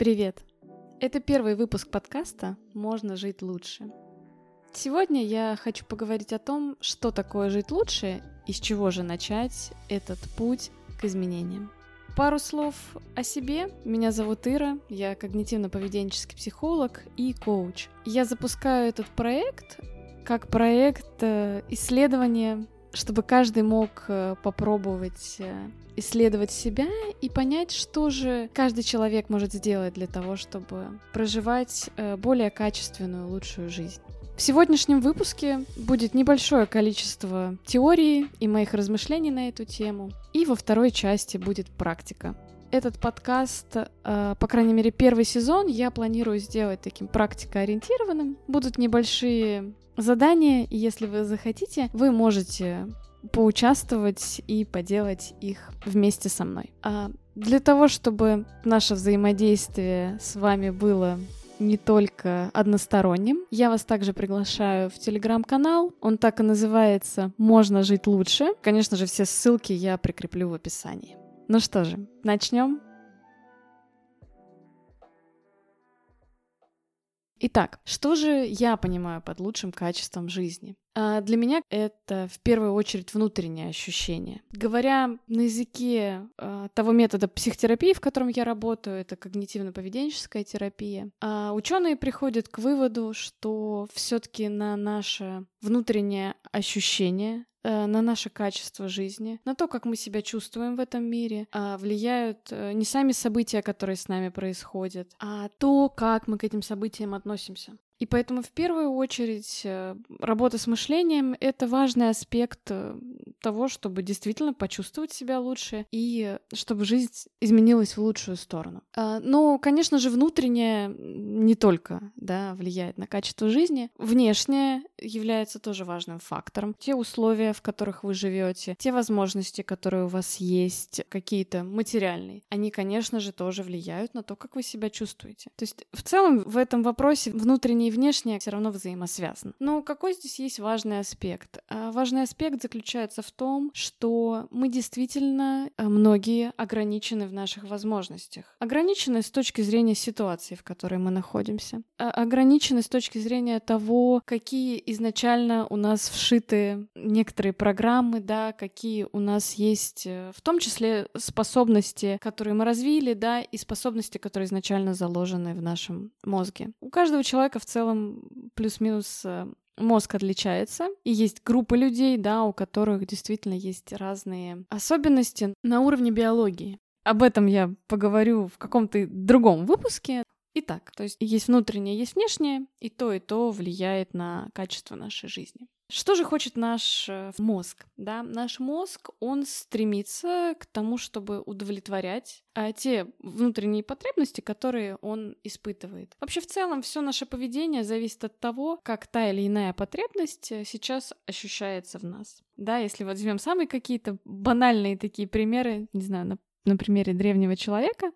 Привет! Это первый выпуск подкаста «Можно жить лучше». Сегодня я хочу поговорить о том, что такое жить лучше и с чего же начать этот путь к изменениям. Пару слов о себе. Меня зовут Ира, я когнитивно-поведенческий психолог и коуч. Я запускаю этот проект как проект э, исследования, чтобы каждый мог э, попробовать э, исследовать себя и понять, что же каждый человек может сделать для того, чтобы проживать более качественную, лучшую жизнь. В сегодняшнем выпуске будет небольшое количество теории и моих размышлений на эту тему, и во второй части будет практика. Этот подкаст, э, по крайней мере, первый сезон я планирую сделать таким практикоориентированным. Будут небольшие задания, и если вы захотите, вы можете поучаствовать и поделать их вместе со мной. А для того, чтобы наше взаимодействие с вами было не только односторонним. Я вас также приглашаю в телеграм-канал. Он так и называется «Можно жить лучше». Конечно же, все ссылки я прикреплю в описании. Ну что же, начнем. Итак, что же я понимаю под лучшим качеством жизни? А для меня это в первую очередь внутреннее ощущение. Говоря на языке э, того метода психотерапии, в котором я работаю, это когнитивно-поведенческая терапия, э, ученые приходят к выводу, что все-таки на наше внутреннее ощущение на наше качество жизни, на то, как мы себя чувствуем в этом мире, а, влияют э, не сами события, которые с нами происходят, а то, как мы к этим событиям относимся. И поэтому в первую очередь э, работа с мышлением — это важный аспект э, того, чтобы действительно почувствовать себя лучше и чтобы жизнь изменилась в лучшую сторону. А, но, конечно же, внутреннее не только да, влияет на качество жизни, внешнее является тоже важным фактором. Те условия, в которых вы живете, те возможности, которые у вас есть, какие-то материальные, они, конечно же, тоже влияют на то, как вы себя чувствуете. То есть в целом в этом вопросе внутренний и внешнее все равно взаимосвязано. Но какой здесь есть важный аспект? А, важный аспект заключается в том, что мы действительно, а, многие ограничены в наших возможностях. Ограничены с точки зрения ситуации, в которой мы находимся. А, ограничены с точки зрения того, какие изначально у нас вшиты некоторые программы, да, какие у нас есть, э, в том числе способности, которые мы развили, да, и способности, которые изначально заложены в нашем мозге. У каждого человека в целом плюс-минус э, мозг отличается, и есть группы людей, да, у которых действительно есть разные особенности на уровне биологии. Об этом я поговорю в каком-то другом выпуске. Итак, то есть есть внутреннее, есть внешнее, и то, и то влияет на качество нашей жизни. Что же хочет наш э, мозг? Да? Наш мозг, он стремится к тому, чтобы удовлетворять а, те внутренние потребности, которые он испытывает. Вообще, в целом, все наше поведение зависит от того, как та или иная потребность э, сейчас ощущается в нас. Да, если возьмем самые какие-то банальные такие примеры, не знаю, на на примере древнего человека.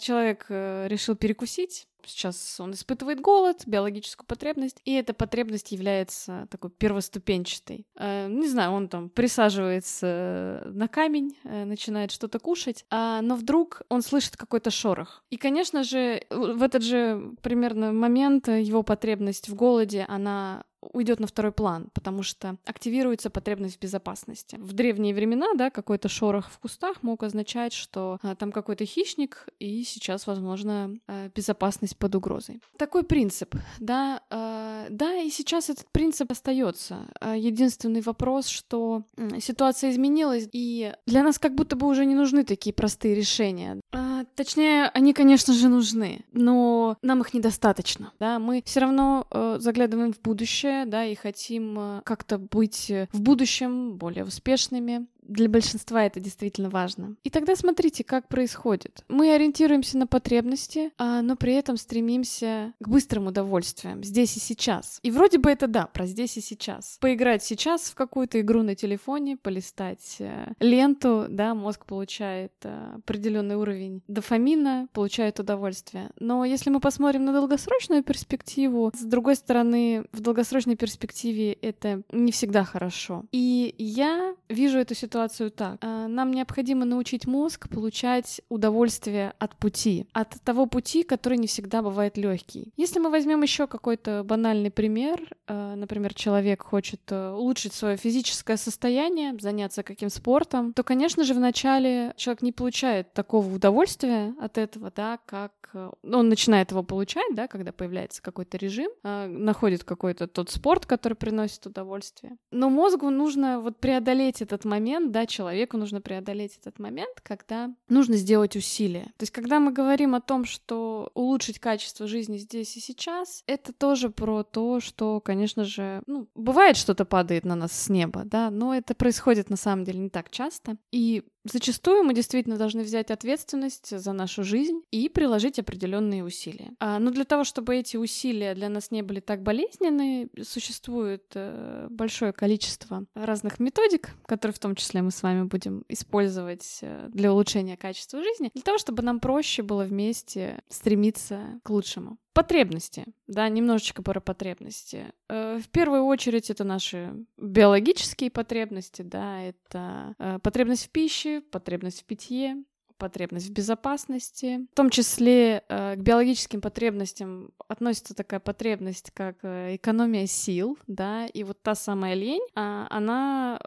Человек э, решил перекусить, Сейчас он испытывает голод, биологическую потребность, и эта потребность является такой первоступенчатой. Э, не знаю, он там присаживается на камень, э, начинает что-то кушать, а, но вдруг он слышит какой-то шорох. И, конечно же, в этот же примерно момент его потребность в голоде, она уйдет на второй план, потому что активируется потребность в безопасности. В древние времена, да, какой-то шорох в кустах мог означать, что а, там какой-то хищник, и сейчас, возможно, а, безопасность под угрозой. Такой принцип, да, а, да, и сейчас этот принцип остается. А, единственный вопрос, что ситуация изменилась, и для нас как будто бы уже не нужны такие простые решения. А, точнее, они, конечно же, нужны, но нам их недостаточно, да, мы все равно э, заглядываем в будущее, будущее, да, и хотим э, как-то быть э, в будущем более успешными для большинства это действительно важно. И тогда смотрите, как происходит. Мы ориентируемся на потребности, а, но при этом стремимся к быстрым удовольствиям здесь и сейчас. И вроде бы это да, про здесь и сейчас. Поиграть сейчас в какую-то игру на телефоне, полистать э, ленту, да, мозг получает э, определенный уровень дофамина, получает удовольствие. Но если мы посмотрим на долгосрочную перспективу, с другой стороны, в долгосрочной перспективе это не всегда хорошо. И я вижу эту ситуацию ситуацию так. А, нам необходимо научить мозг получать удовольствие от пути, от того пути, который не всегда бывает легкий. Если мы возьмем еще какой-то банальный пример, а, например, человек хочет э, улучшить свое физическое состояние, заняться каким спортом, то, конечно же, вначале человек не получает такого удовольствия от этого, да, как э, он начинает его получать, да, когда появляется какой-то режим, находит какой-то тот спорт, который приносит удовольствие. Но мозгу нужно вот преодолеть этот момент, да, человеку нужно преодолеть этот момент, когда нужно сделать усилия. То есть, когда мы говорим о том, что улучшить качество жизни здесь и сейчас, это тоже про то, что, конечно же, ну, бывает что-то падает на нас с неба, да, но это происходит на самом деле не так часто. И Зачастую мы действительно должны взять ответственность за нашу жизнь и приложить определенные усилия. А, но для того, чтобы эти усилия для нас не были так болезненны, существует э, большое количество разных методик, которые в том числе мы с вами будем использовать э, для улучшения качества жизни, для того, чтобы нам проще было вместе стремиться к лучшему. Потребности, да, немножечко про потребности. Э, в первую очередь это наши биологические потребности, да, это э, потребность в пище, потребность в питье, потребность в безопасности. В том числе э, к биологическим потребностям относится такая потребность, как экономия сил, да, и вот та самая лень, а, она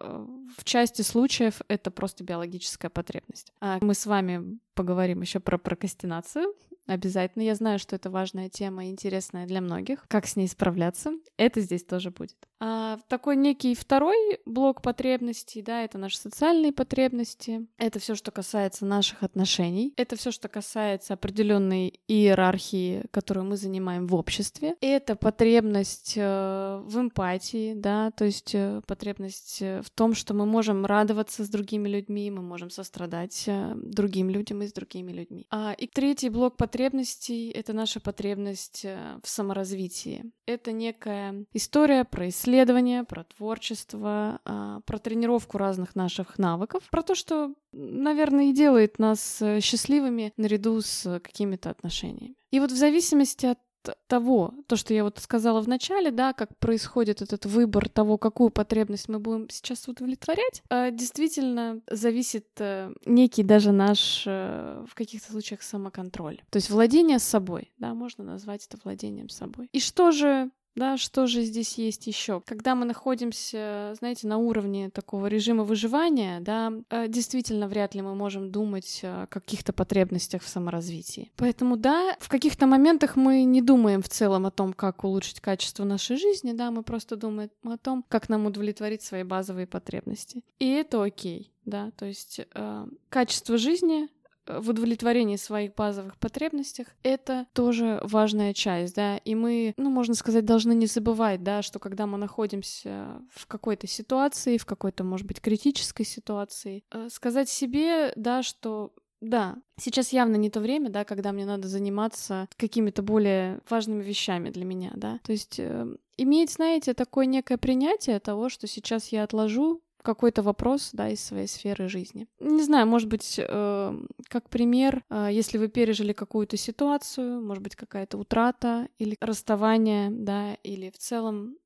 в части случаев это просто биологическая потребность. А мы с вами поговорим еще про прокрастинацию Обязательно. Я знаю, что это важная тема, интересная для многих. Как с ней справляться? Это здесь тоже будет. А такой некий второй блок потребностей, да, это наши социальные потребности. Это все, что касается наших отношений. Это все, что касается определенной иерархии, которую мы занимаем в обществе. Это потребность э, в эмпатии, да, то есть э, потребность э, в том, что мы можем радоваться с другими людьми, мы можем сострадать другим людям и с другими людьми. А, и третий блок потребностей потребностей — это наша потребность э, в саморазвитии. Это некая история про исследование, про творчество, а, про тренировку разных наших навыков, про то, что, наверное, и делает нас э, счастливыми наряду с какими-то отношениями. И вот в зависимости от того, то, что я вот сказала в начале, да, как происходит этот выбор того, какую потребность мы будем сейчас удовлетворять, э, действительно зависит э, некий даже наш э, в каких-то случаях самоконтроль. То есть владение собой, да, можно назвать это владением собой. И что же да, что же здесь есть еще? Когда мы находимся, знаете, на уровне такого режима выживания, да, э, действительно вряд ли мы можем думать о каких-то потребностях в саморазвитии. Поэтому, да, в каких-то моментах мы не думаем в целом о том, как улучшить качество нашей жизни, да, мы просто думаем о том, как нам удовлетворить свои базовые потребности. И это окей, да, то есть э, качество жизни в удовлетворении своих базовых потребностях, это тоже важная часть, да, и мы, ну, можно сказать, должны не забывать, да, что когда мы находимся в какой-то ситуации, в какой-то, может быть, критической ситуации, э, сказать себе, да, что да, сейчас явно не то время, да, когда мне надо заниматься какими-то более важными вещами для меня, да. То есть э, иметь, знаете, такое некое принятие того, что сейчас я отложу какой-то вопрос, да, из своей сферы жизни. Не знаю, может быть, э, как пример, э, если вы пережили какую-то ситуацию, может быть, какая-то утрата или расставание, да, или в целом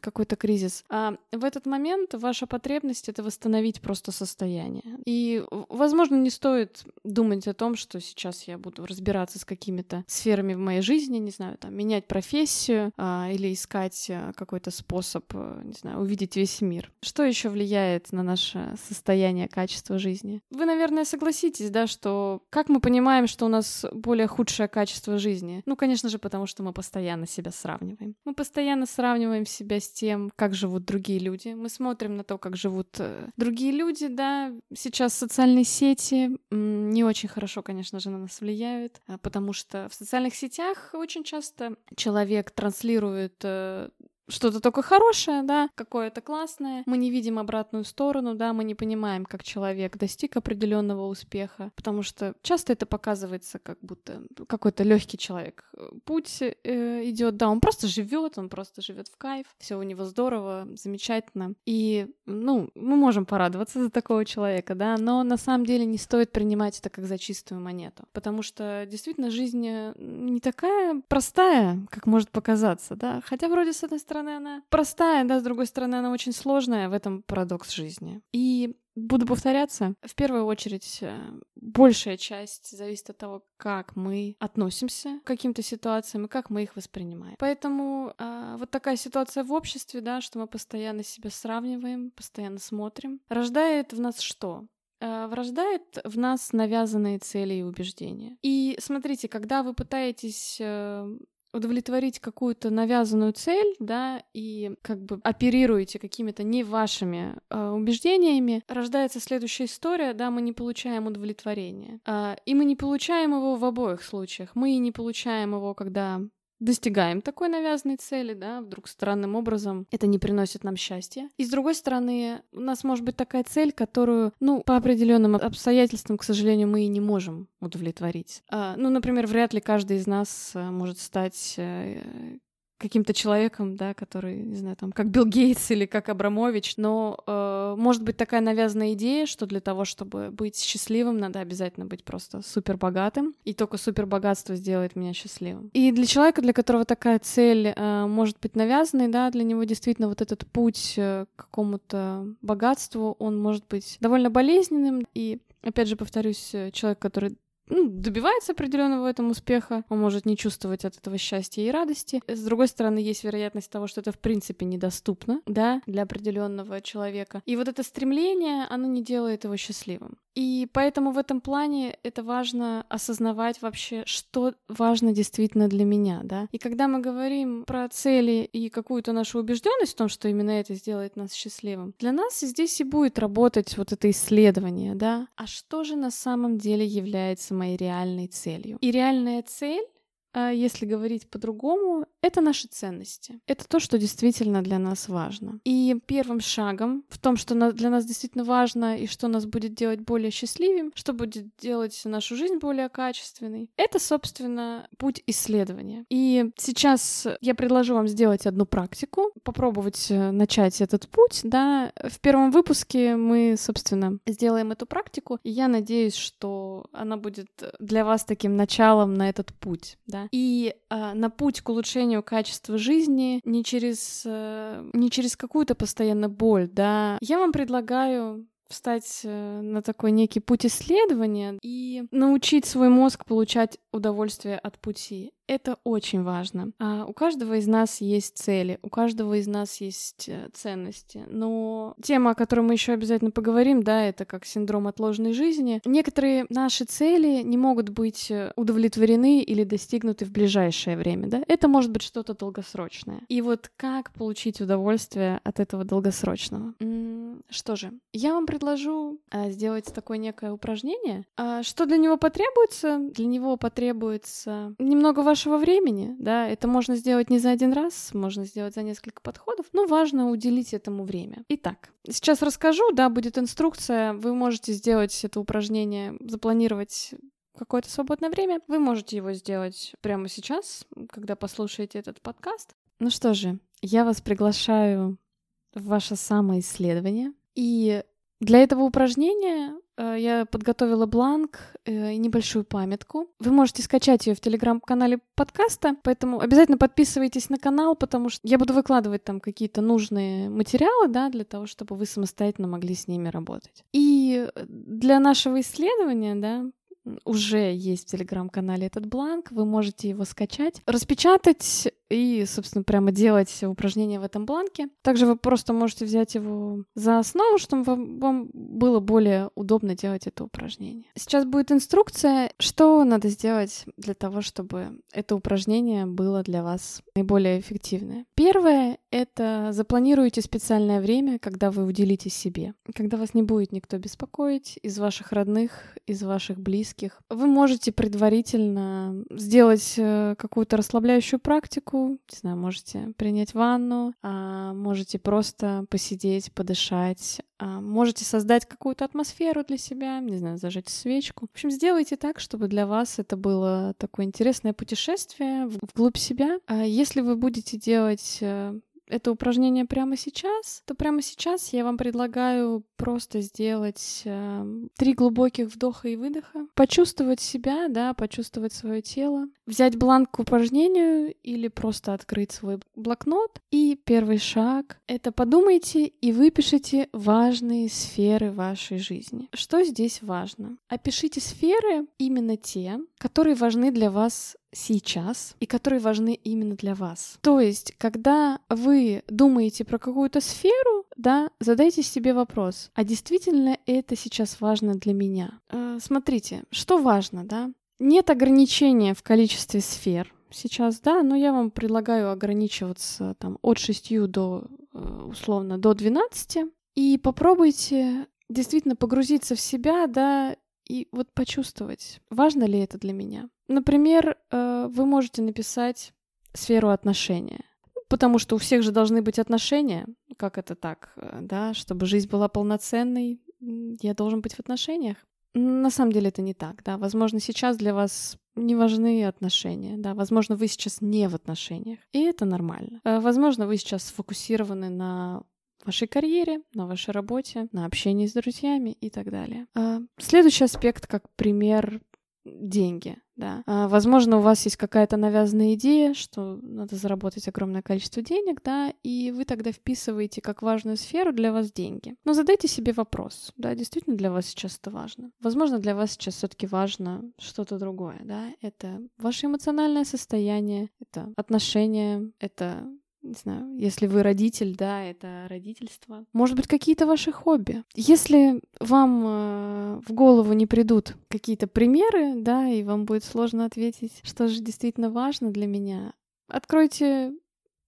какой-то кризис. А в этот момент ваша потребность — это восстановить просто состояние. И, возможно, не стоит думать о том, что сейчас я буду разбираться с какими-то сферами в моей жизни, не знаю, там, менять профессию а, или искать а, какой-то способ, а, не знаю, увидеть весь мир. Что еще влияет на наше состояние, качество жизни? Вы, наверное, согласитесь, да, что как мы понимаем, что у нас более худшее качество жизни? Ну, конечно же, потому что мы постоянно себя сравниваем. Мы постоянно сравниваем себя себя с тем, как живут другие люди. Мы смотрим на то, как живут э, другие люди, да. Сейчас социальные сети не очень хорошо, конечно же, на нас влияют, а, потому что в социальных сетях очень часто человек транслирует э, что-то только хорошее, да, какое-то классное. Мы не видим обратную сторону, да, мы не понимаем, как человек достиг определенного успеха, потому что часто это показывается как будто какой-то легкий человек. Путь э, идет, да, он просто живет, он просто живет в кайф, все у него здорово, замечательно. И, ну, мы можем порадоваться за такого человека, да, но на самом деле не стоит принимать это как за чистую монету, потому что действительно жизнь э, не такая простая, как может показаться, да, хотя вроде с одной стороны стороны, она простая, да, с другой стороны, она очень сложная. В этом парадокс жизни. И буду повторяться. В первую очередь, э, большая часть зависит от того, как мы относимся к каким-то ситуациям и как мы их воспринимаем. Поэтому э, вот такая ситуация в обществе, да, что мы постоянно себя сравниваем, постоянно смотрим, рождает в нас что? Э, врождает в нас навязанные цели и убеждения. И смотрите, когда вы пытаетесь э, удовлетворить какую-то навязанную цель, да, и как бы оперируете какими-то не вашими э, убеждениями, рождается следующая история, да, мы не получаем удовлетворения. Э, и мы не получаем его в обоих случаях. Мы не получаем его, когда достигаем такой навязанной цели, да, вдруг странным образом это не приносит нам счастья. И с другой стороны, у нас может быть такая цель, которую, ну, по определенным обстоятельствам, к сожалению, мы и не можем удовлетворить. А, ну, например, вряд ли каждый из нас э, может стать э, каким-то человеком, да, который, не знаю, там, как Билл Гейтс или как Абрамович, но э, может быть такая навязанная идея, что для того, чтобы быть счастливым, надо обязательно быть просто супер богатым, и только супер богатство сделает меня счастливым. И для человека, для которого такая цель э, может быть навязанной, да, для него действительно вот этот путь э, к какому-то богатству, он может быть довольно болезненным, и Опять же, повторюсь, э, человек, который ну, добивается определенного в этом успеха, он может не чувствовать от этого счастья и радости. С другой стороны, есть вероятность того, что это в принципе недоступно, да, для определенного человека. И вот это стремление, оно не делает его счастливым. И поэтому в этом плане это важно осознавать вообще, что важно действительно для меня, да. И когда мы говорим про цели и какую-то нашу убежденность в том, что именно это сделает нас счастливым, для нас здесь и будет работать вот это исследование, да. А что же на самом деле является моей реальной целью? И реальная цель если говорить по-другому, это наши ценности. Это то, что действительно для нас важно. И первым шагом в том, что для нас действительно важно и что нас будет делать более счастливым, что будет делать нашу жизнь более качественной, это, собственно, путь исследования. И сейчас я предложу вам сделать одну практику, попробовать э, начать этот путь. Да, в первом выпуске мы, собственно, сделаем эту практику, и я надеюсь, что она будет для вас таким началом на этот путь. Да, и э, на путь к улучшению качества жизни не через, э, не через какую-то постоянно боль, да, я вам предлагаю встать э, на такой некий путь исследования и научить свой мозг получать удовольствие от пути. Это очень важно. А у каждого из нас есть цели, у каждого из нас есть э, ценности. Но тема, о которой мы еще обязательно поговорим, да, это как синдром отложенной жизни. Некоторые наши цели не могут быть э, удовлетворены или достигнуты в ближайшее время, да. Это может быть что-то долгосрочное. И вот как получить удовольствие от этого долгосрочного? Что же, я вам предложу а, сделать такое некое упражнение. А, что для него потребуется? Для него потребуется немного вашего вашего времени, да, это можно сделать не за один раз, можно сделать за несколько подходов, но важно уделить этому время. Итак, сейчас расскажу, да, будет инструкция, вы можете сделать это упражнение, запланировать какое-то свободное время. Вы можете его сделать прямо сейчас, когда послушаете этот подкаст. Ну что же, я вас приглашаю в ваше самоисследование. И для этого упражнения я подготовила бланк э, и небольшую памятку. Вы можете скачать ее в телеграм-канале подкаста, поэтому обязательно подписывайтесь на канал, потому что я буду выкладывать там какие-то нужные материалы, да, для того, чтобы вы самостоятельно могли с ними работать. И для нашего исследования, да, уже есть в телеграм-канале этот бланк, вы можете его скачать, распечатать и, собственно, прямо делать упражнения в этом бланке. Также вы просто можете взять его за основу, чтобы вам, вам было более удобно делать это упражнение. Сейчас будет инструкция, что надо сделать для того, чтобы это упражнение было для вас наиболее эффективное. Первое — это запланируйте специальное время, когда вы уделите себе, когда вас не будет никто беспокоить из ваших родных, из ваших близких. Вы можете предварительно сделать э, какую-то расслабляющую практику, не знаю, можете принять ванну, а, можете просто посидеть, подышать, а, можете создать какую-то атмосферу для себя, не знаю, зажечь свечку. В общем, сделайте так, чтобы для вас это было такое интересное путешествие вглубь себя. А если вы будете делать э, это упражнение прямо сейчас, то прямо сейчас я вам предлагаю просто сделать э, три глубоких вдоха и выдоха, почувствовать себя, да, почувствовать свое тело, взять бланк к упражнению или просто открыть свой блокнот. И первый шаг — это подумайте и выпишите важные сферы вашей жизни. Что здесь важно? Опишите сферы именно те, которые важны для вас сейчас и которые важны именно для вас. То есть, когда вы думаете про какую-то сферу, да, задайте себе вопрос, а действительно это сейчас важно для меня? Э, смотрите, что важно, да? Нет ограничения в количестве сфер, сейчас, да, но я вам предлагаю ограничиваться там от 6 до, э, условно, до 12, и попробуйте действительно погрузиться в себя, да, и вот почувствовать, важно ли это для меня. Например, э, вы можете написать сферу отношения. Потому что у всех же должны быть отношения. Как это так, э, да? Чтобы жизнь была полноценной, я должен быть в отношениях. На самом деле это не так, да. Возможно, сейчас для вас не важны отношения, да. Возможно, вы сейчас не в отношениях, и это нормально. Э, возможно, вы сейчас сфокусированы на вашей карьере, на вашей работе, на общении с друзьями и так далее. А, следующий аспект, как пример, деньги, да. А, возможно, у вас есть какая-то навязанная идея, что надо заработать огромное количество денег, да, и вы тогда вписываете как важную сферу для вас деньги. Но задайте себе вопрос, да, действительно для вас сейчас это важно. Возможно, для вас сейчас все-таки важно что-то другое, да. Это ваше эмоциональное состояние, это отношения, это не знаю, если вы родитель, да, это родительство. Может быть, какие-то ваши хобби. Если вам э, в голову не придут какие-то примеры, да, и вам будет сложно ответить, что же действительно важно для меня, откройте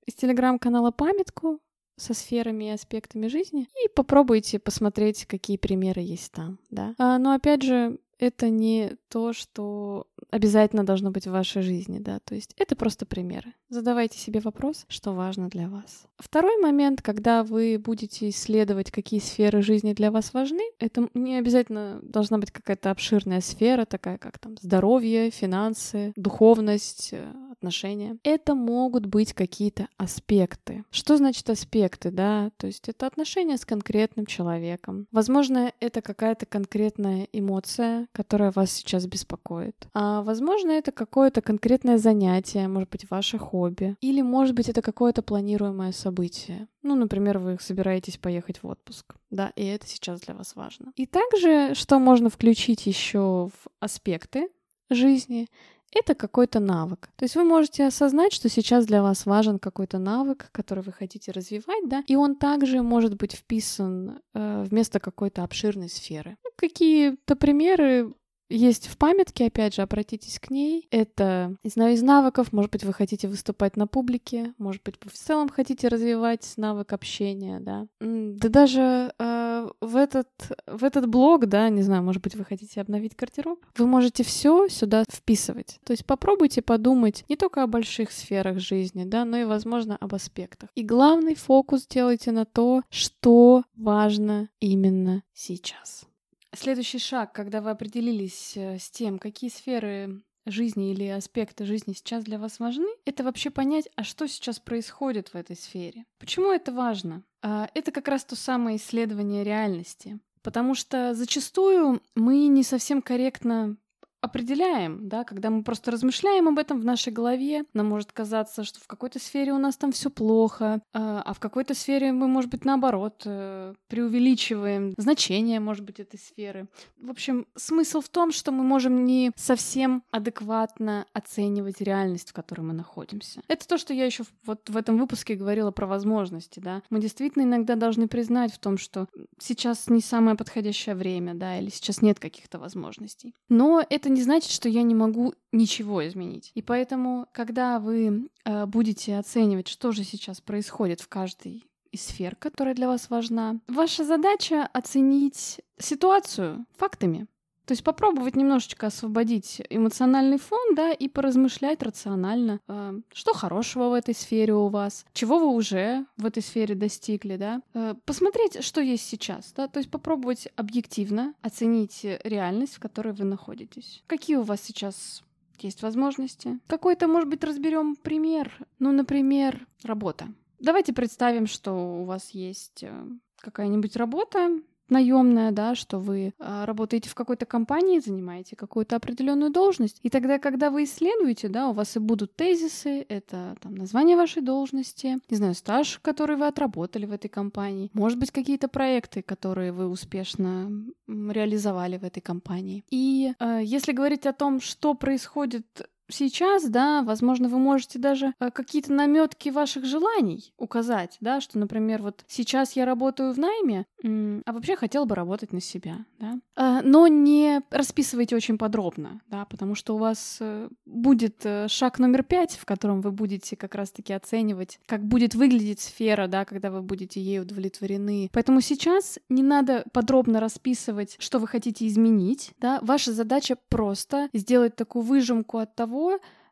из телеграм-канала памятку со сферами и аспектами жизни и попробуйте посмотреть, какие примеры есть там, да. А, но опять же, это не то, что обязательно должно быть в вашей жизни, да, то есть это просто примеры. Задавайте себе вопрос, что важно для вас. Второй момент, когда вы будете исследовать, какие сферы жизни для вас важны, это не обязательно должна быть какая-то обширная сфера, такая как там здоровье, финансы, духовность, э, отношения. Это могут быть какие-то аспекты. Что значит аспекты, да? То есть это отношения с конкретным человеком. Возможно, это какая-то конкретная эмоция, которая вас сейчас беспокоит. А возможно, это какое-то конкретное занятие, может быть, ваше хобби. Или, может быть, это какое-то планируемое событие. Ну, например, вы собираетесь поехать в отпуск. Да, и это сейчас для вас важно. И также, что можно включить еще в аспекты жизни, это какой-то навык. То есть вы можете осознать, что сейчас для вас важен какой-то навык, который вы хотите развивать, да, и он также может быть вписан э, вместо какой-то обширной сферы. Ну, какие-то примеры есть в памятке, опять же, обратитесь к ней. Это, знаю, из навыков, может быть, вы хотите выступать на публике, может быть, вы в целом хотите развивать навык общения, да. Да даже э, в, этот, в этот блог, да, не знаю, может быть, вы хотите обновить гардероб, вы можете все сюда вписывать. То есть попробуйте подумать не только о больших сферах жизни, да, но и, возможно, об аспектах. И главный фокус делайте на то, что важно именно сейчас. Следующий шаг, когда вы определились э, с тем, какие сферы жизни или аспекты жизни сейчас для вас важны, это вообще понять, а что сейчас происходит в этой сфере. Почему это важно? А, это как раз то самое исследование реальности. Потому что зачастую мы не совсем корректно определяем, да, когда мы просто размышляем об этом в нашей голове, нам может казаться, что в какой-то сфере у нас там все плохо, а, а в какой-то сфере мы, может быть, наоборот, э, преувеличиваем значение, может быть, этой сферы. В общем, смысл в том, что мы можем не совсем адекватно оценивать реальность, в которой мы находимся. Это то, что я еще вот в этом выпуске говорила про возможности, да. Мы действительно иногда должны признать в том, что сейчас не самое подходящее время, да, или сейчас нет каких-то возможностей. Но это не значит, что я не могу ничего изменить. И поэтому, когда вы э, будете оценивать, что же сейчас происходит в каждой из сфер, которая для вас важна, ваша задача оценить ситуацию фактами. То есть попробовать немножечко освободить эмоциональный фон, да, и поразмышлять рационально, э, что хорошего в этой сфере у вас, чего вы уже в этой сфере достигли, да. Э, посмотреть, что есть сейчас, да, то есть попробовать объективно оценить реальность, в которой вы находитесь. Какие у вас сейчас есть возможности. Какой-то, может быть, разберем пример. Ну, например, работа. Давайте представим, что у вас есть э, какая-нибудь работа, наемная, да, что вы э, работаете в какой-то компании, занимаете какую-то определенную должность. И тогда, когда вы исследуете, да, у вас и будут тезисы, это там название вашей должности, не знаю, стаж, который вы отработали в этой компании, может быть, какие-то проекты, которые вы успешно реализовали в этой компании. И э, если говорить о том, что происходит сейчас, да, возможно, вы можете даже э, какие-то наметки ваших желаний указать, да, что, например, вот сейчас я работаю в найме, а вообще хотел бы работать на себя, да. А, но не расписывайте очень подробно, да, потому что у вас э, будет э, шаг номер пять, в котором вы будете как раз-таки оценивать, как будет выглядеть сфера, да, когда вы будете ей удовлетворены. Поэтому сейчас не надо подробно расписывать, что вы хотите изменить, да. Ваша задача просто сделать такую выжимку от того,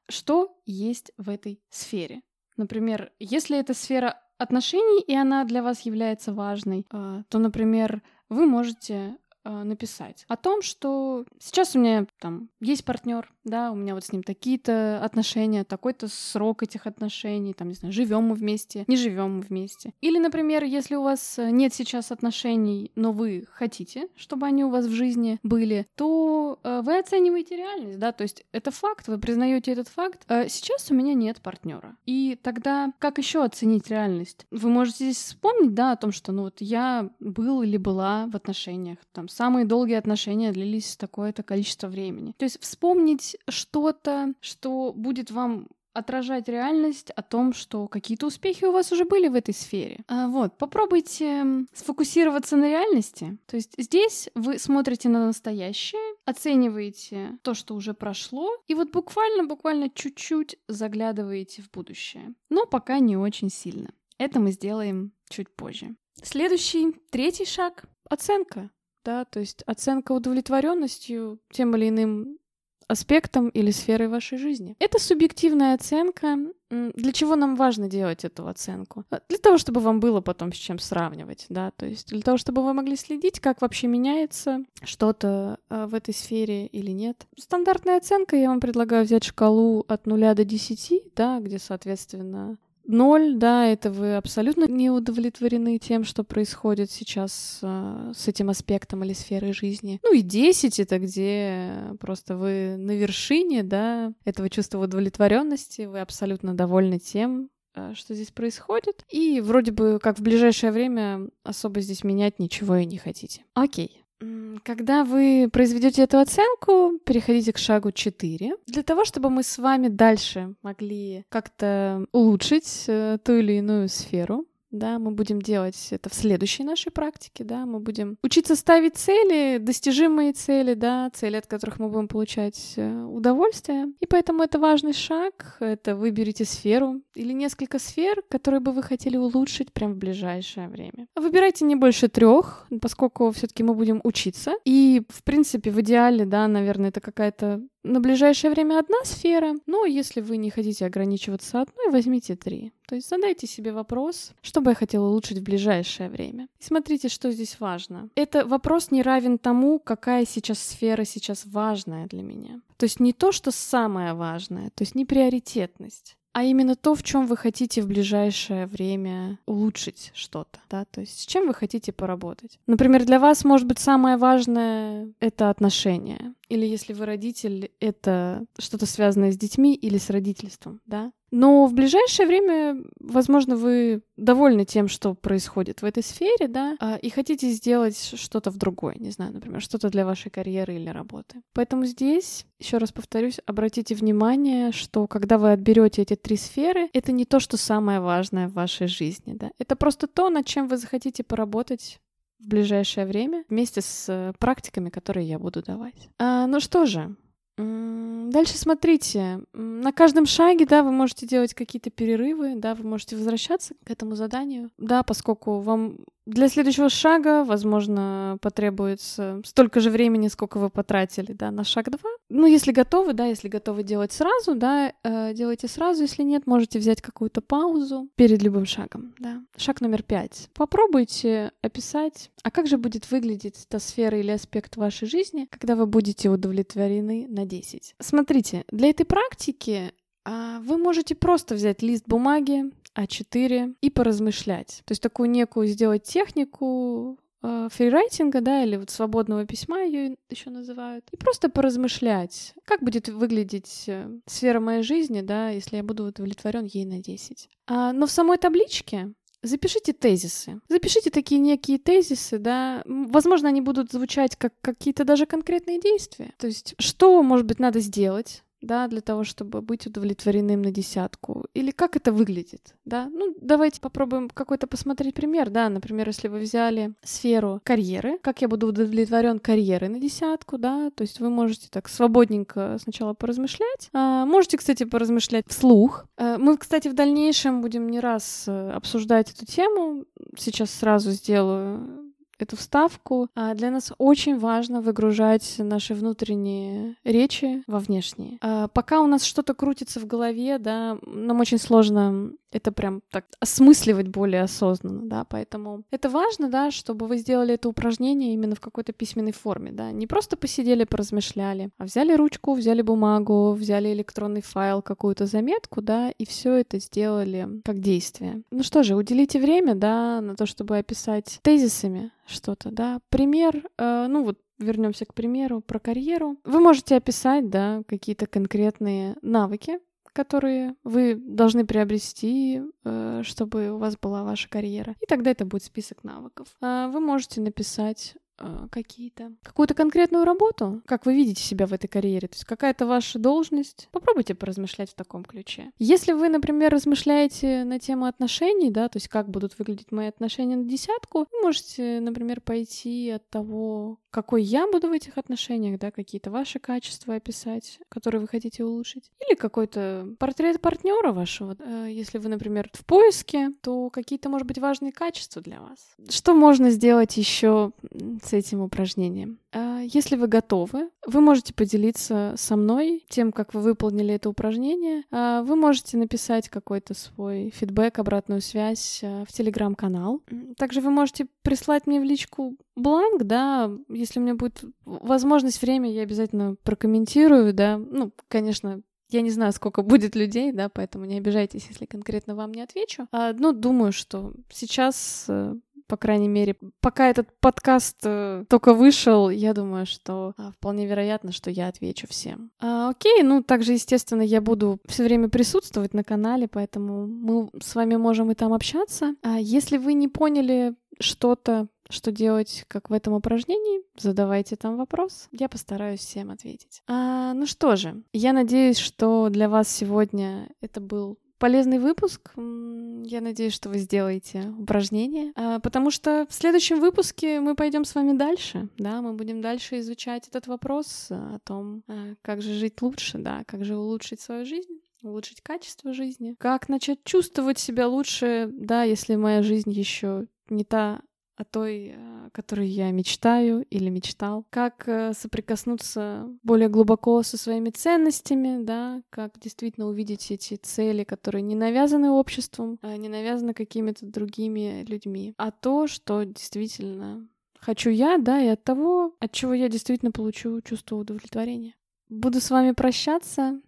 что есть в этой сфере. Например, если это сфера отношений, и она для вас является важной, а, то, например, вы можете написать о том, что сейчас у меня там есть партнер, да, у меня вот с ним такие-то отношения, такой-то срок этих отношений, там, не знаю, живем мы вместе, не живем мы вместе. Или, например, если у вас нет сейчас отношений, но вы хотите, чтобы они у вас в жизни были, то э, вы оцениваете реальность, да, то есть это факт, вы признаете этот факт. Э, сейчас у меня нет партнера. И тогда как еще оценить реальность? Вы можете здесь вспомнить, да, о том, что, ну, вот я был или была в отношениях, там, самые долгие отношения длились такое-то количество времени. То есть вспомнить что-то, что будет вам отражать реальность о том, что какие-то успехи у вас уже были в этой сфере. А, вот, попробуйте сфокусироваться на реальности. То есть здесь вы смотрите на настоящее, оцениваете то, что уже прошло, и вот буквально-буквально чуть-чуть заглядываете в будущее. Но пока не очень сильно. Это мы сделаем чуть позже. Следующий, третий шаг — оценка. Да, то есть оценка удовлетворенностью тем или иным аспектом или сферой вашей жизни. Это субъективная оценка. Для чего нам важно делать эту оценку? А, для того, чтобы вам было потом с чем сравнивать, да, то есть для того, чтобы вы могли следить, как вообще меняется что-то а, в этой сфере или нет. Стандартная оценка, я вам предлагаю взять шкалу от 0 до 10, да, где, соответственно, Ноль, да, это вы абсолютно не удовлетворены тем, что происходит сейчас э, с этим аспектом или сферой жизни. Ну и десять это где просто вы на вершине, да, этого чувства удовлетворенности, вы абсолютно довольны тем, э, что здесь происходит. И вроде бы как в ближайшее время особо здесь менять ничего и не хотите. Окей. Когда вы произведете эту оценку, переходите к шагу 4. Для того, чтобы мы с вами дальше могли как-то улучшить э, ту или иную сферу да, мы будем делать это в следующей нашей практике, да, мы будем учиться ставить цели, достижимые цели, да, цели, от которых мы будем получать э, удовольствие. И поэтому это важный шаг, это выберите сферу или несколько сфер, которые бы вы хотели улучшить прямо в ближайшее время. Выбирайте не больше трех, поскольку все-таки мы будем учиться. И, в принципе, в идеале, да, наверное, это какая-то на ближайшее время одна сфера, но если вы не хотите ограничиваться одной, возьмите три. То есть задайте себе вопрос, что бы я хотела улучшить в ближайшее время. И смотрите, что здесь важно. Это вопрос не равен тому, какая сейчас сфера сейчас важная для меня. То есть не то, что самое важное, то есть не приоритетность а именно то, в чем вы хотите в ближайшее время улучшить что-то, да, то есть с чем вы хотите поработать. Например, для вас, может быть, самое важное — это отношения, или если вы родитель, это что-то связанное с детьми или с родительством, да. Но в ближайшее время, возможно, вы довольны тем, что происходит в этой сфере, да, а, и хотите сделать что-то в другой, не знаю, например, что-то для вашей карьеры или работы. Поэтому здесь, еще раз повторюсь, обратите внимание, что когда вы отберете эти три сферы, это не то, что самое важное в вашей жизни, да, это просто то, над чем вы захотите поработать в ближайшее время вместе с э, практиками, которые я буду давать. А, ну что же, Дальше смотрите, на каждом шаге, да, вы можете делать какие-то перерывы, да, вы можете возвращаться к этому заданию, да, поскольку вам для следующего шага, возможно, потребуется столько же времени, сколько вы потратили, да, на шаг 2. Ну, если готовы, да, если готовы делать сразу, да, э, делайте сразу, если нет, можете взять какую-то паузу перед любым шагом, да. Шаг номер пять. Попробуйте описать, а как же будет выглядеть та сфера или аспект вашей жизни, когда вы будете удовлетворены на 10. Смотрите, для этой практики а, вы можете просто взять лист бумаги, А4 и поразмышлять. То есть такую некую сделать технику э, фрирайтинга, да, или вот свободного письма ее еще называют, и просто поразмышлять, как будет выглядеть э, сфера моей жизни, да, если я буду удовлетворен ей на 10. А, но в самой табличке Запишите тезисы. Запишите такие некие тезисы, да. Возможно, они будут звучать как какие-то даже конкретные действия. То есть, что, может быть, надо сделать, да, для того, чтобы быть удовлетворенным на десятку? Или как это выглядит, да? Ну, давайте попробуем какой-то посмотреть пример, да, например, если вы взяли сферу карьеры, как я буду удовлетворен карьерой на десятку, да, то есть вы можете так свободненько сначала поразмышлять, а, можете, кстати, поразмышлять вслух. А, мы, кстати, в дальнейшем будем не раз э, обсуждать эту тему, сейчас сразу сделаю эту вставку. А для нас очень важно выгружать наши внутренние речи во внешние. А пока у нас что-то крутится в голове, да, нам очень сложно это прям так осмысливать более осознанно, да, поэтому это важно, да, чтобы вы сделали это упражнение именно в какой-то письменной форме, да, не просто посидели, поразмышляли, а взяли ручку, взяли бумагу, взяли электронный файл, какую-то заметку, да, и все это сделали как действие. Ну что же, уделите время, да, на то, чтобы описать тезисами что-то, да, пример, э, ну вот вернемся к примеру про карьеру. Вы можете описать, да, какие-то конкретные навыки, которые вы должны приобрести, э, чтобы у вас была ваша карьера. И тогда это будет список навыков. А вы можете написать какие-то, какую-то конкретную работу, как вы видите себя в этой карьере, то есть какая-то ваша должность. Попробуйте поразмышлять в таком ключе. Если вы, например, размышляете на тему отношений, да, то есть как будут выглядеть мои отношения на десятку, вы можете, например, пойти от того, какой я буду в этих отношениях, да, какие-то ваши качества описать, которые вы хотите улучшить, или какой-то портрет партнера вашего. Э, если вы, например, в поиске, то какие-то, может быть, важные качества для вас. Что можно сделать еще с этим упражнением? А, если вы готовы, вы можете поделиться со мной тем, как вы выполнили это упражнение. А, вы можете написать какой-то свой фидбэк, обратную связь а, в телеграм-канал. Также вы можете прислать мне в личку бланк, да, если у меня будет возможность, время, я обязательно прокомментирую, да. Ну, конечно, я не знаю, сколько будет людей, да, поэтому не обижайтесь, если конкретно вам не отвечу. А, ну, думаю, что сейчас э, по крайней мере, пока этот подкаст э, только вышел, я думаю, что а, вполне вероятно, что я отвечу всем. А, окей, ну также, естественно, я буду все время присутствовать на канале, поэтому мы с вами можем и там общаться. А если вы не поняли что-то, что делать, как в этом упражнении, задавайте там вопрос. Я постараюсь всем ответить. А, ну что же, я надеюсь, что для вас сегодня это был полезный выпуск. Я надеюсь, что вы сделаете упражнение, а, потому что в следующем выпуске мы пойдем с вами дальше, да, мы будем дальше изучать этот вопрос о том, а, как же жить лучше, да, как же улучшить свою жизнь улучшить качество жизни, как начать чувствовать себя лучше, да, если моя жизнь еще не та, о той, э, о которой я мечтаю или мечтал, как э, соприкоснуться более глубоко со своими ценностями, да, как действительно увидеть эти цели, которые не навязаны обществом, а не навязаны какими-то другими людьми, а то, что действительно хочу я, да, и от того, от чего я действительно получу чувство удовлетворения. Буду с вами прощаться.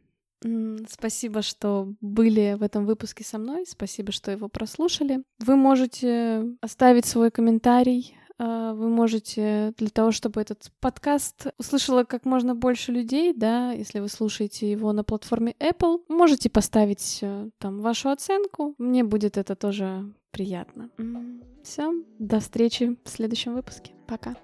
Спасибо, что были в этом выпуске со мной. Спасибо, что его прослушали. Вы можете оставить свой комментарий. А, вы можете для того, чтобы этот подкаст услышало как можно больше людей, да, если вы слушаете его на платформе Apple, можете поставить э, там вашу оценку. Мне будет это тоже приятно. Все, до встречи в следующем выпуске. Пока.